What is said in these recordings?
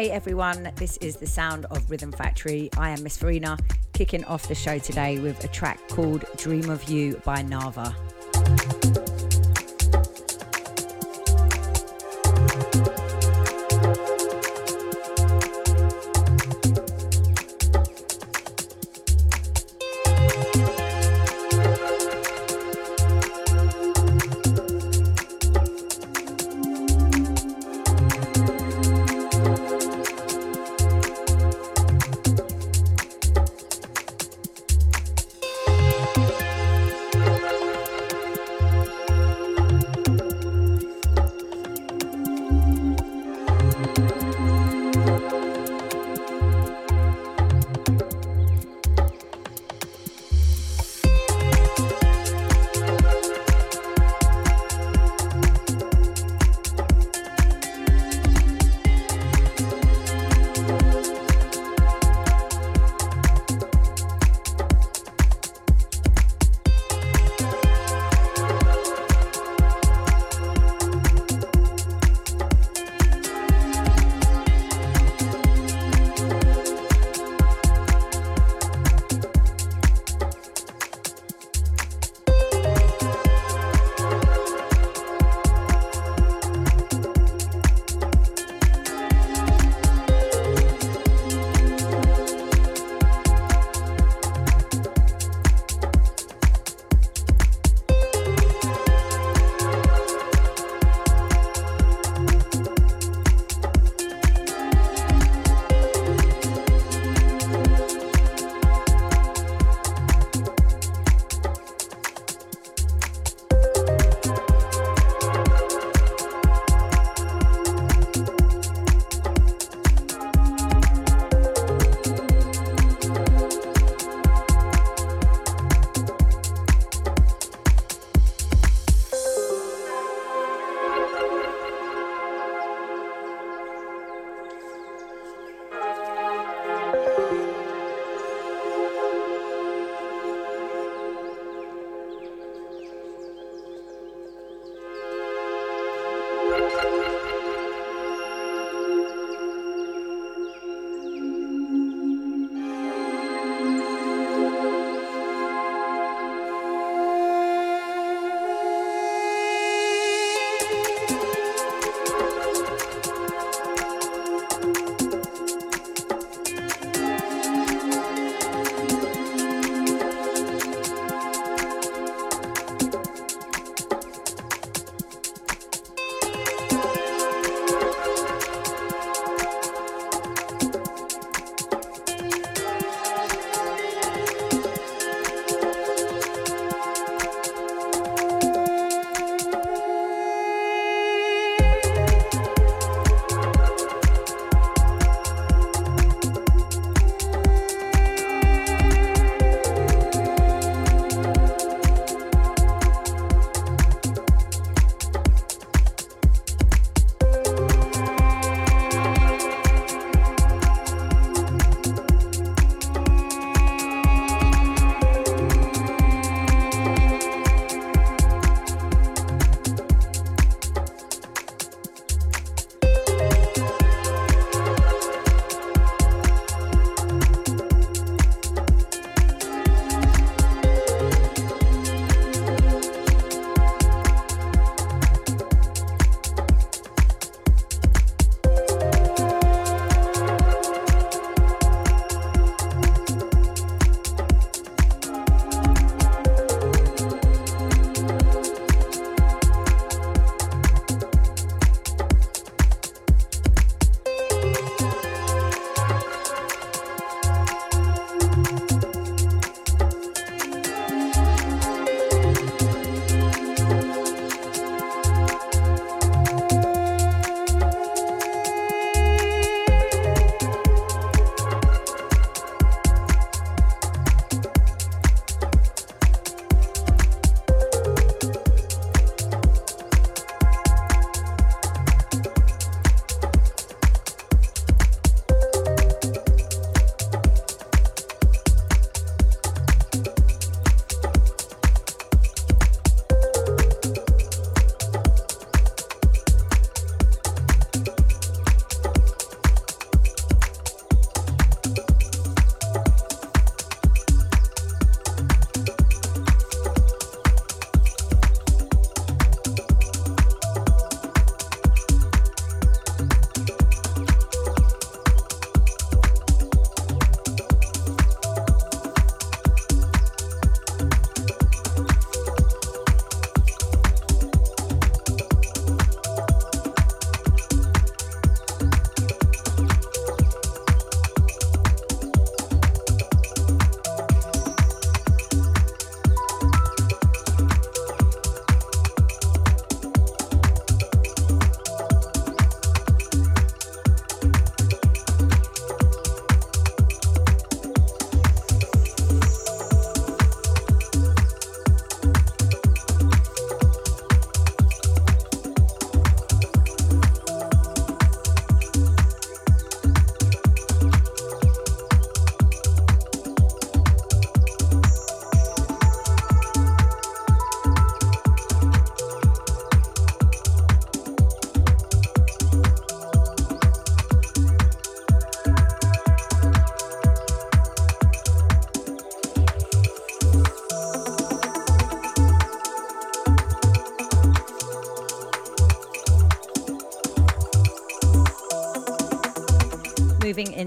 Hey everyone, this is the sound of Rhythm Factory. I am Miss Farina, kicking off the show today with a track called Dream of You by Nava.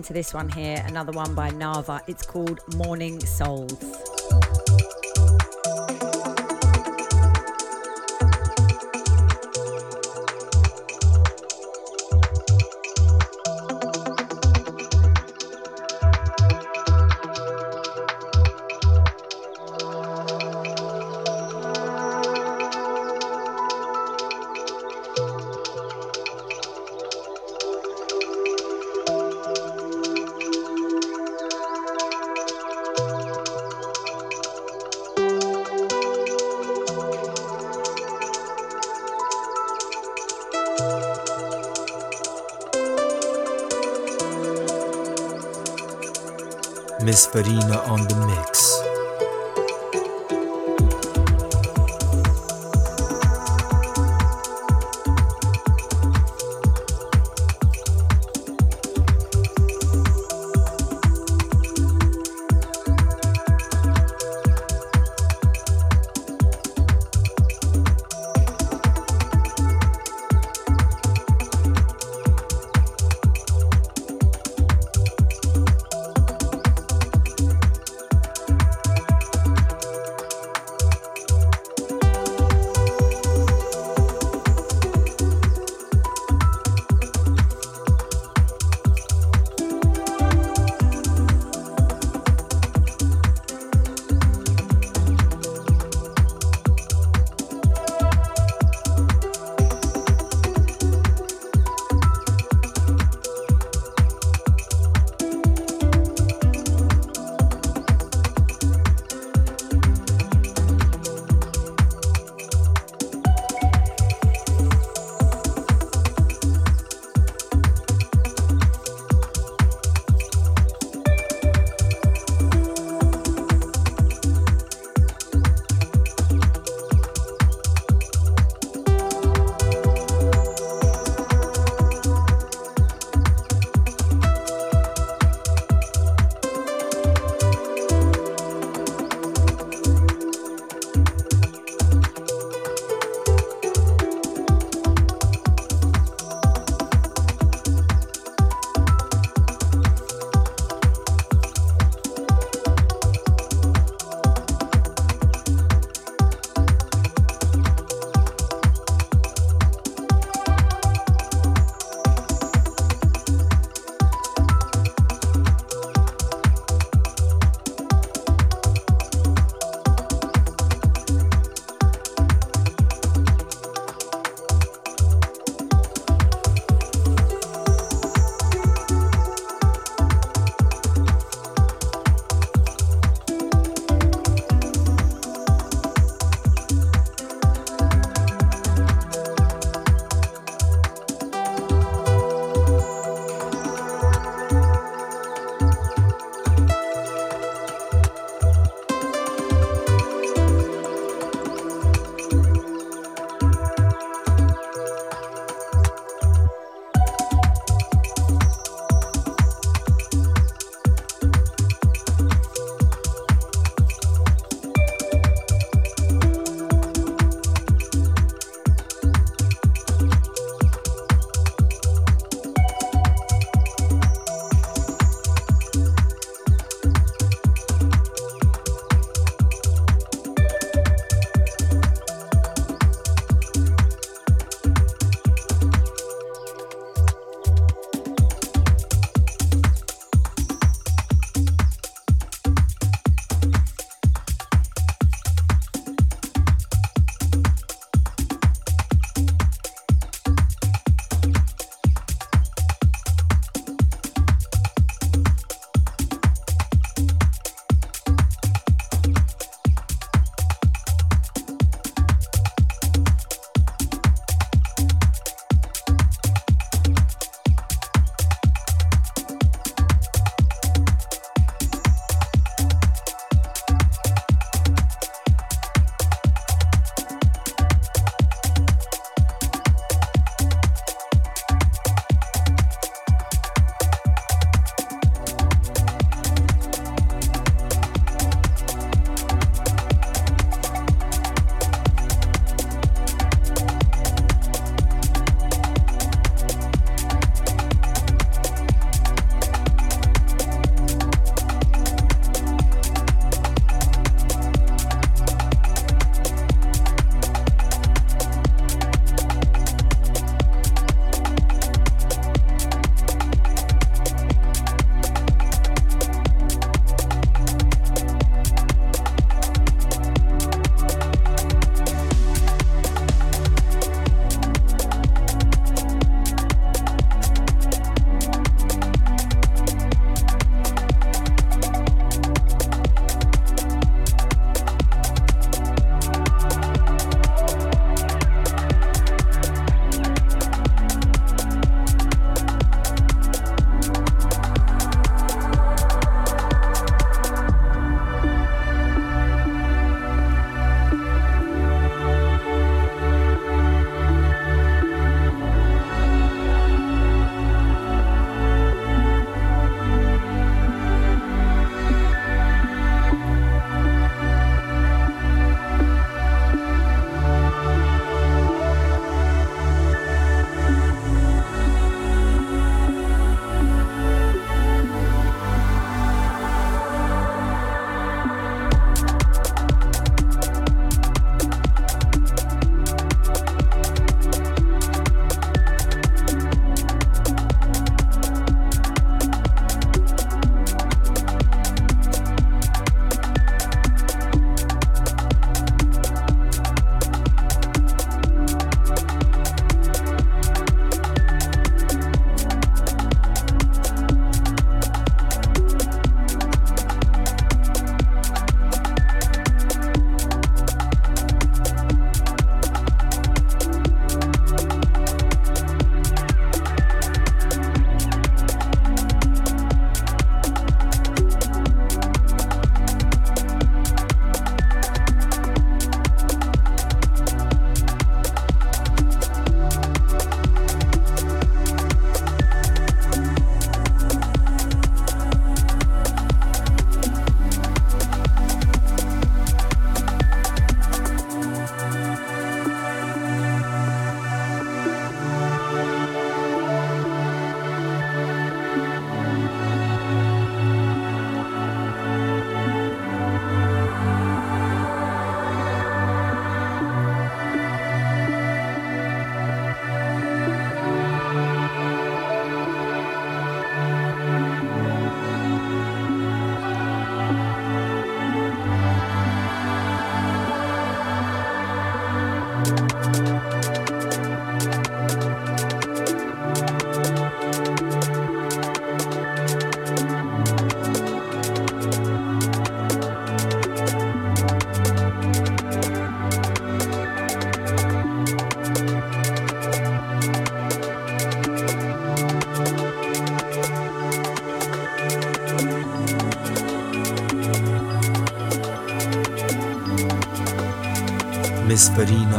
Into this one here, another one by Nava. It's called Morning Souls. Farina on the mix. Miss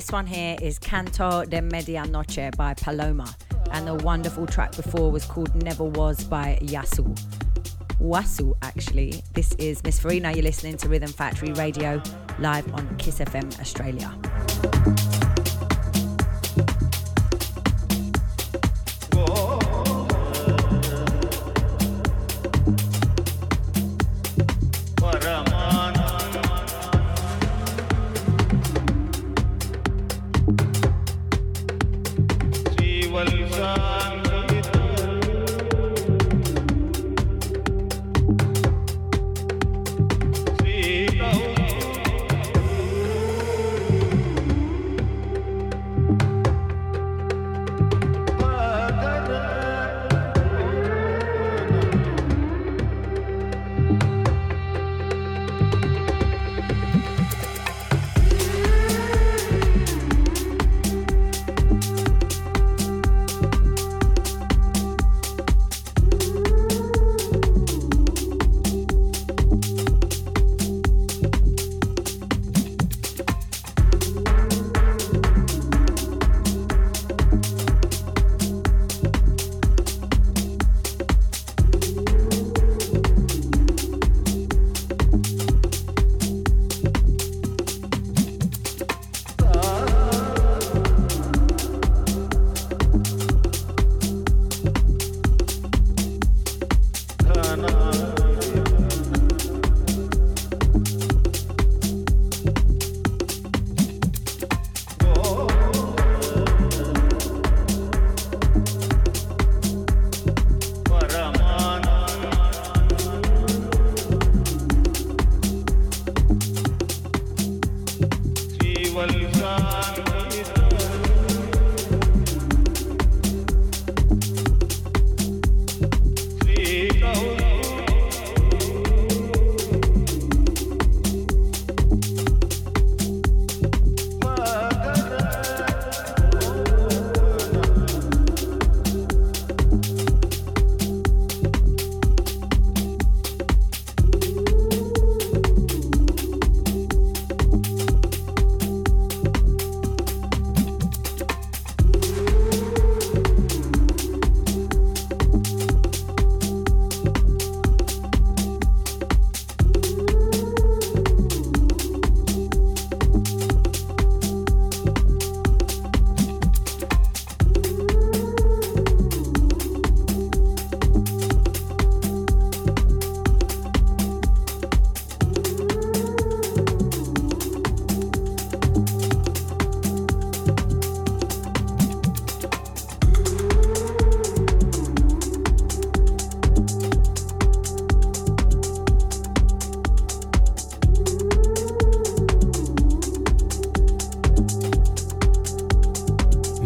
This one here is Canto de Medianoche by Paloma. And the wonderful track before was called Never Was by Yasu. Wasu, actually. This is Miss Farina. You're listening to Rhythm Factory Radio live on Kiss FM Australia.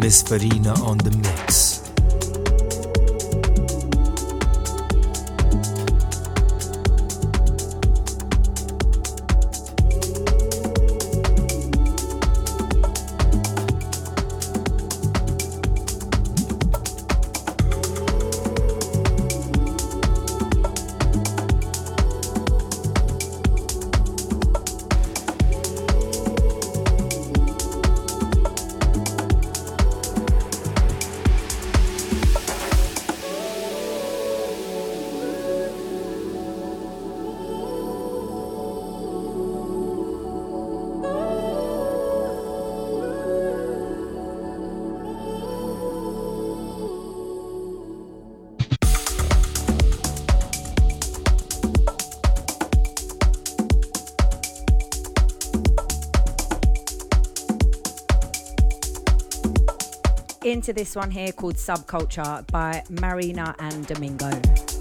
Miss Farina on the mix. Into this one here called Subculture by Marina and Domingo.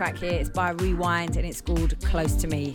Track here. It's by Rewind and it's called Close to Me.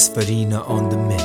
Miss Farina on the mix.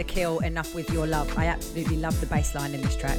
Sakil, Enough With Your Love. I absolutely love the bass line in this track.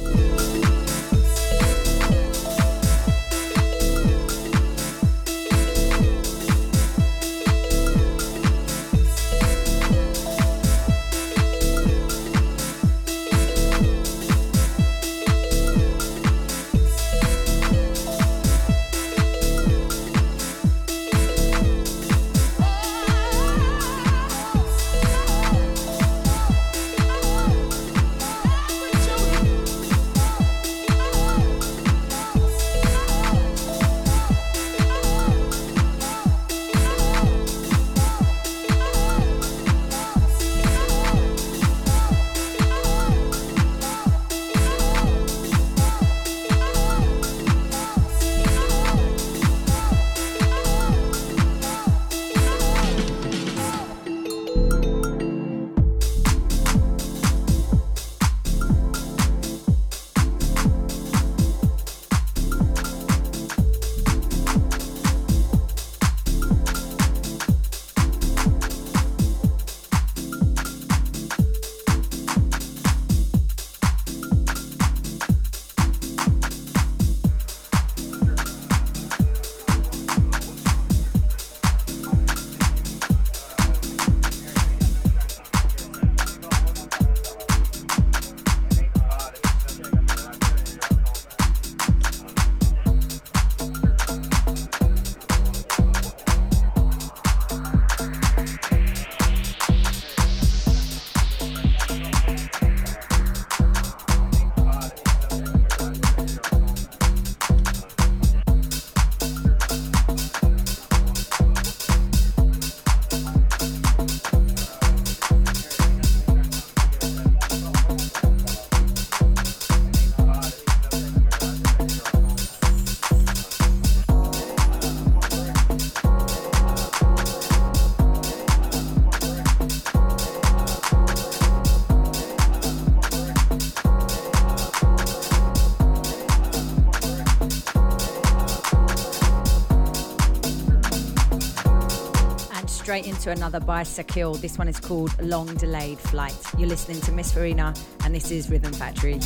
Into another by Sakil. This one is called Long Delayed Flight. You're listening to Miss Farina, and this is Rhythm Factory.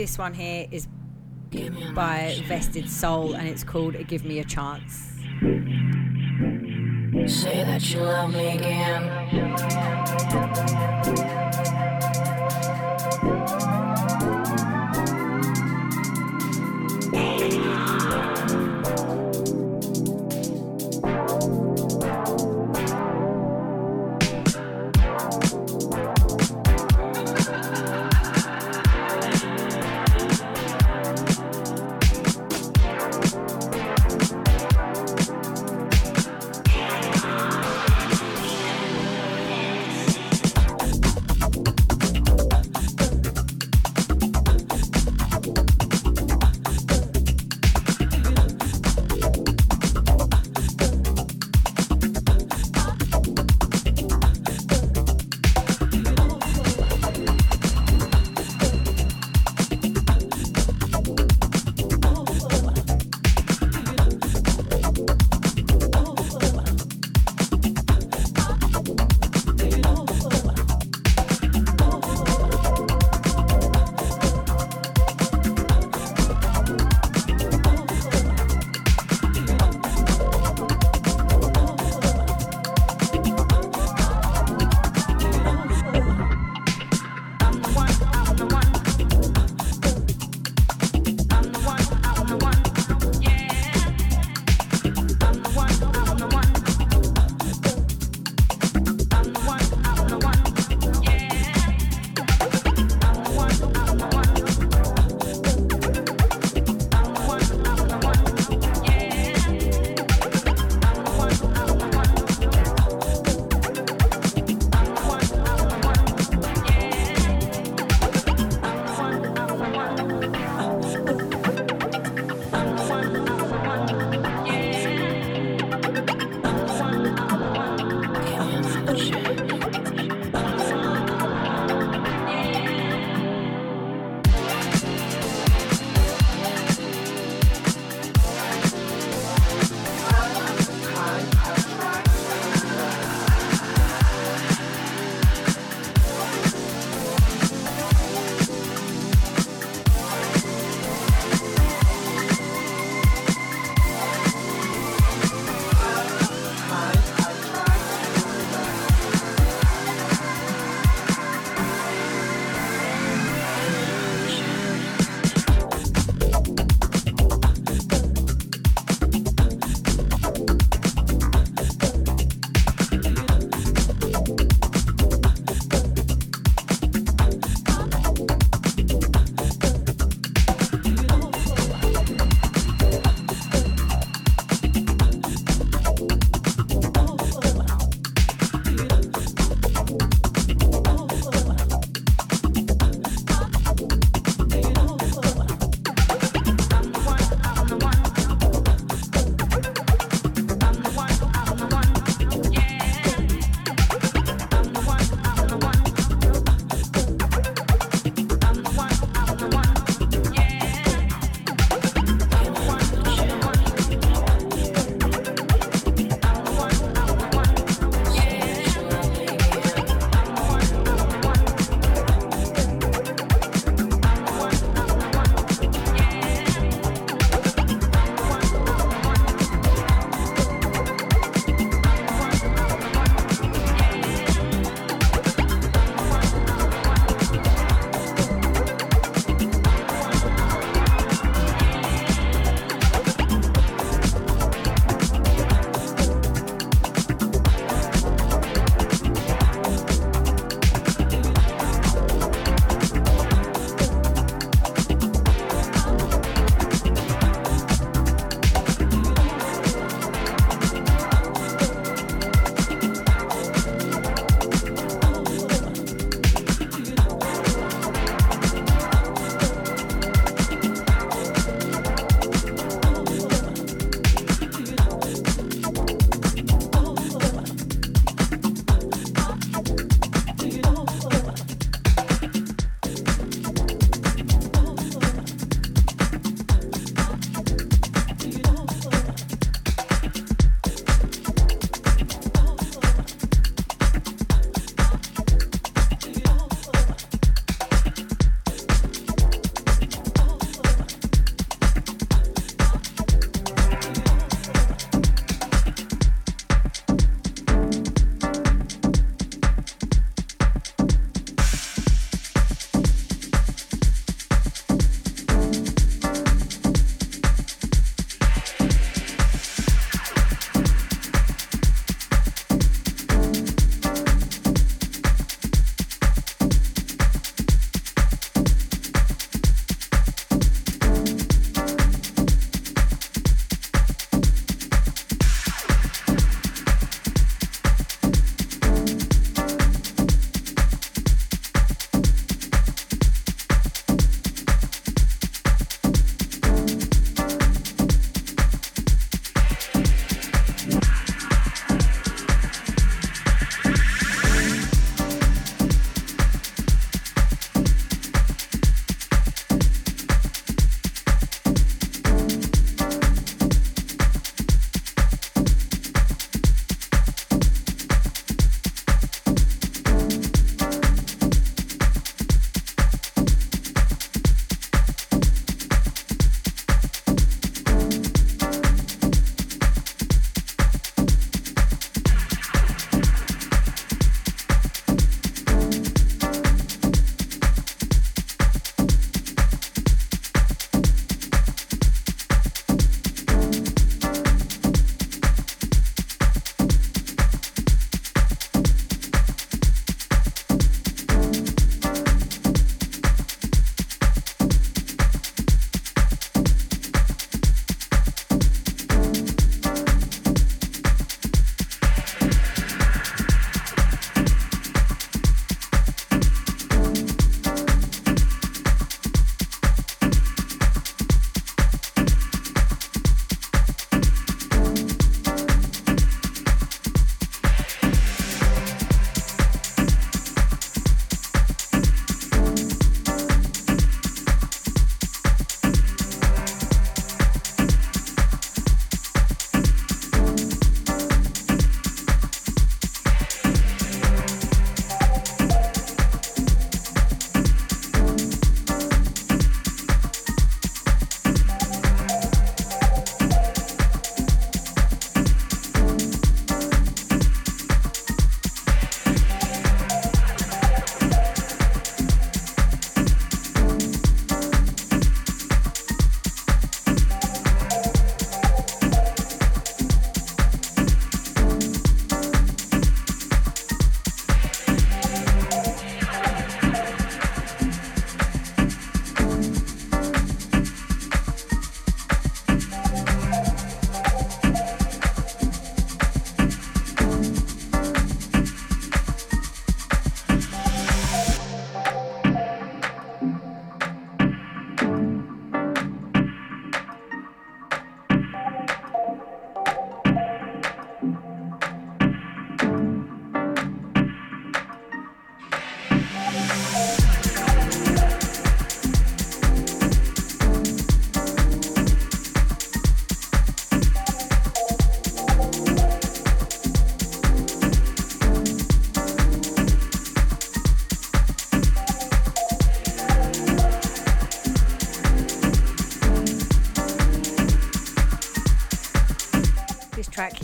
This one here is by Vested Soul and it's called Give Me a Chance. Say that you love me again.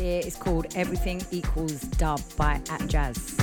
Is called Everything Equals Dub by Atjazz.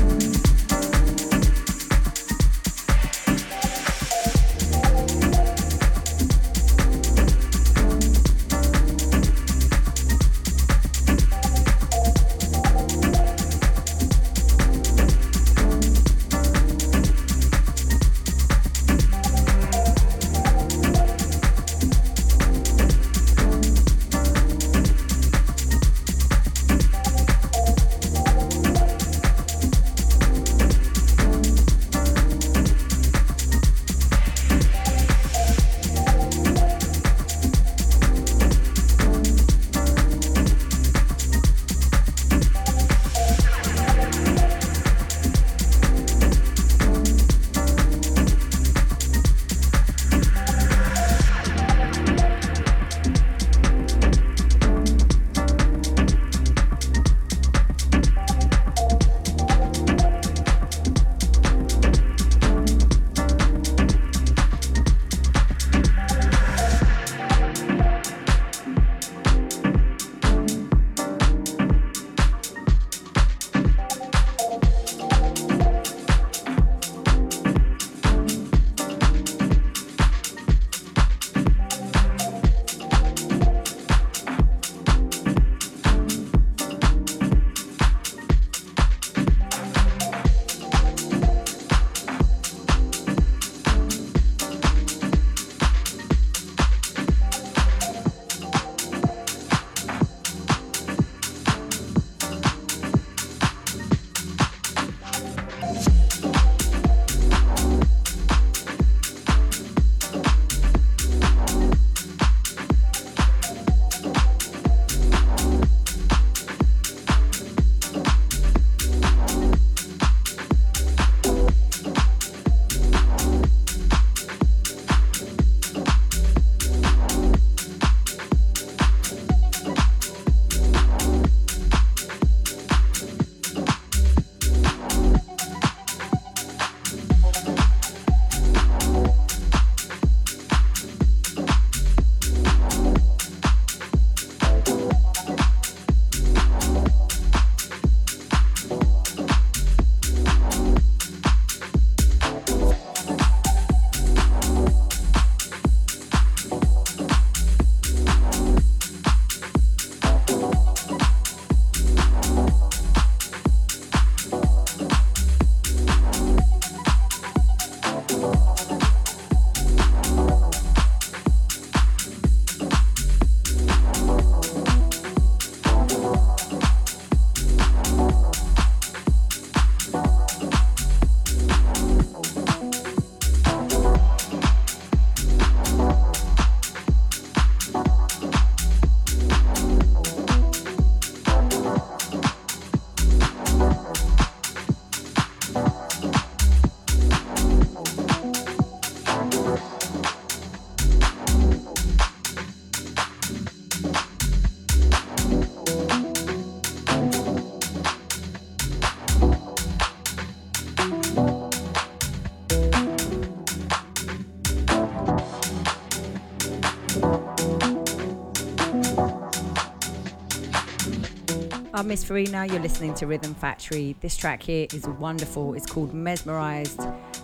I'm Miss Farina. You're listening to Rhythm Factory. This track here is wonderful. It's called Mesmerized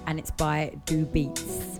and it's by Do Beats.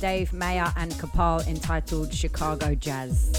Dave Mayer and Kapal, entitled Chicago Jazz.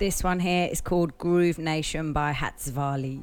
This one here is called Groove Nation by Hatsvali.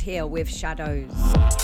Here with Shadows.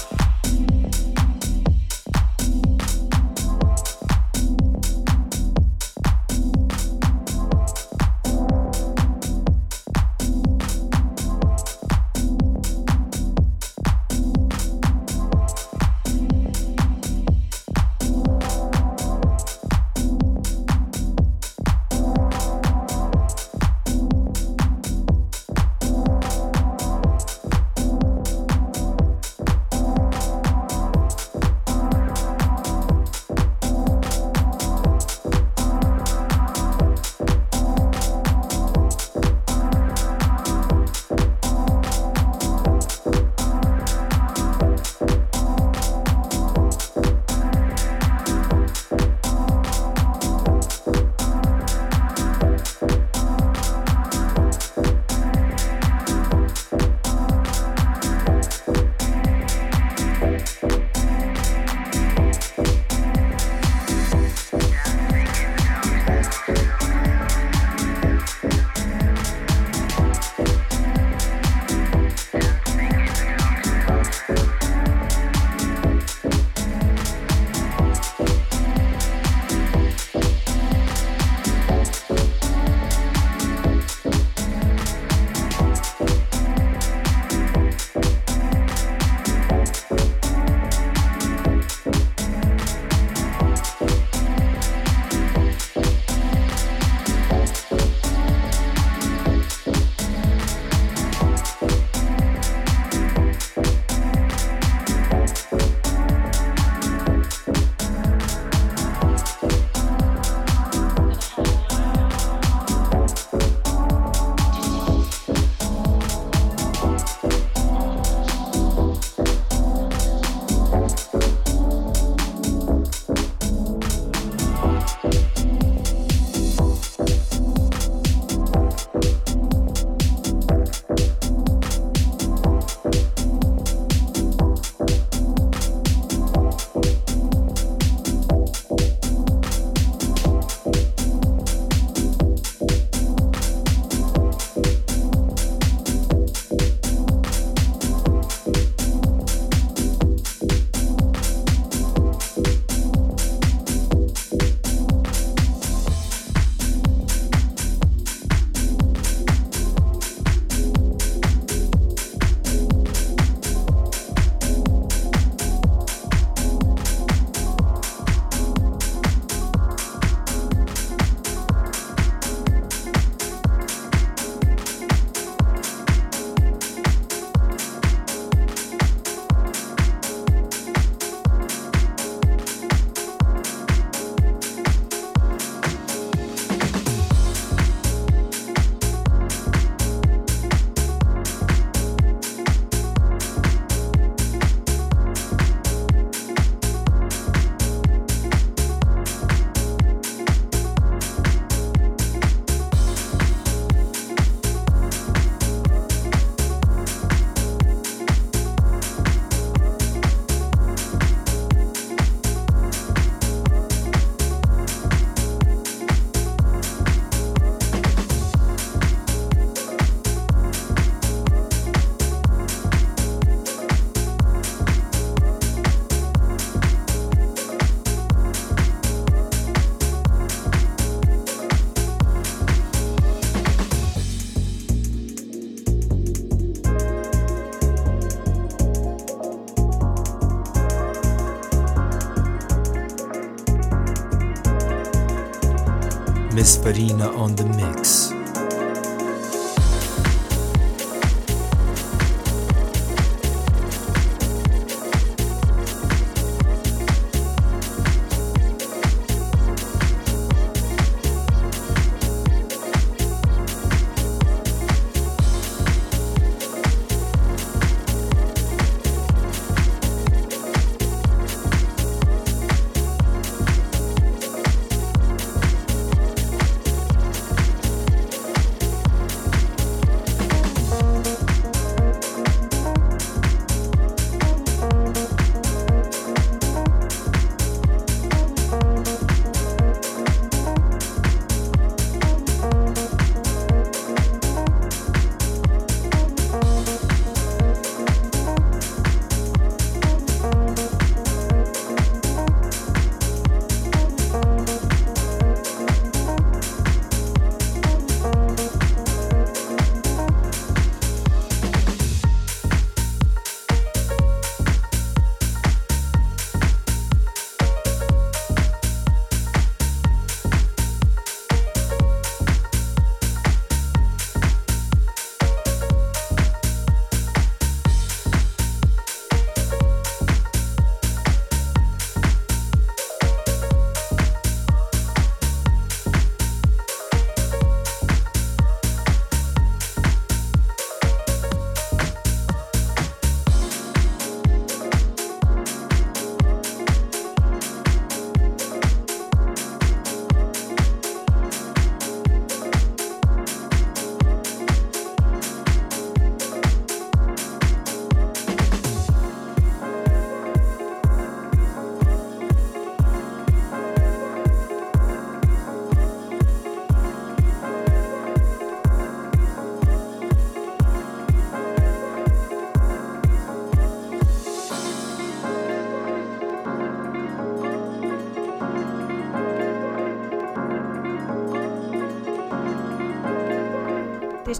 Miss on the mix.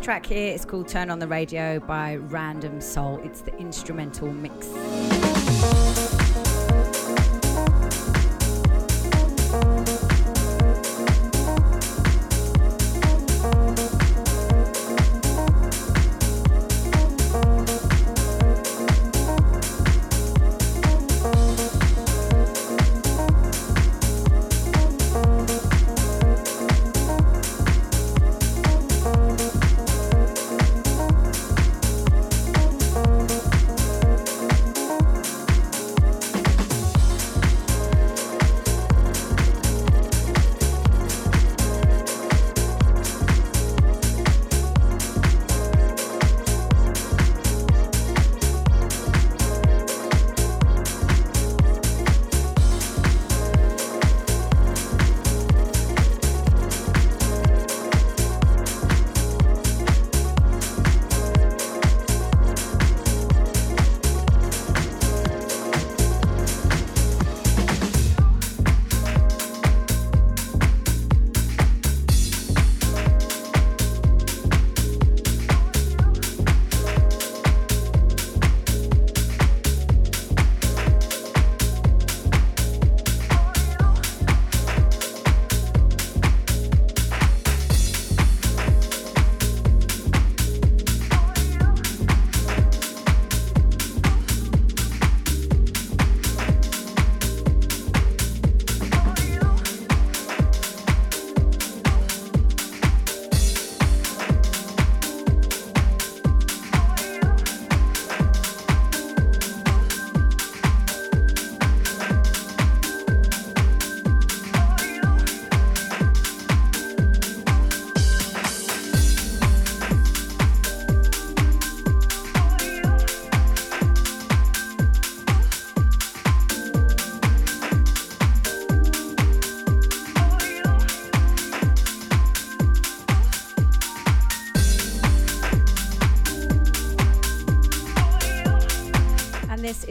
Track here is called Turn on the Radio by Random Soul. It's the instrumental mix.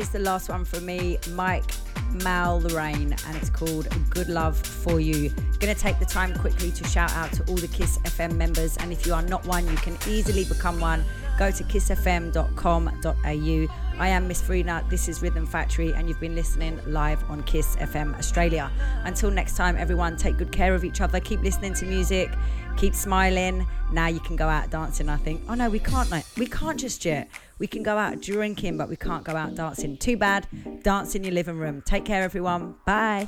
The last one from me, Mike Mal Lorraine, and it's called Good Love for You. Gonna take the time quickly to shout out to all the Kiss FM members, and if you are not one, you can easily become one. Go to kissfm.com.au. I am Miss Farina, this is Rhythm Factory, and you've been listening live on Kiss FM Australia. Until next time, everyone, take good care of each other, keep listening to music, keep smiling. Now you can go out dancing, I think. Oh no, we can't, we can't just yet. We can go out drinking, but we can't go out dancing. Too bad. Dance in your living room. Take care, everyone. Bye.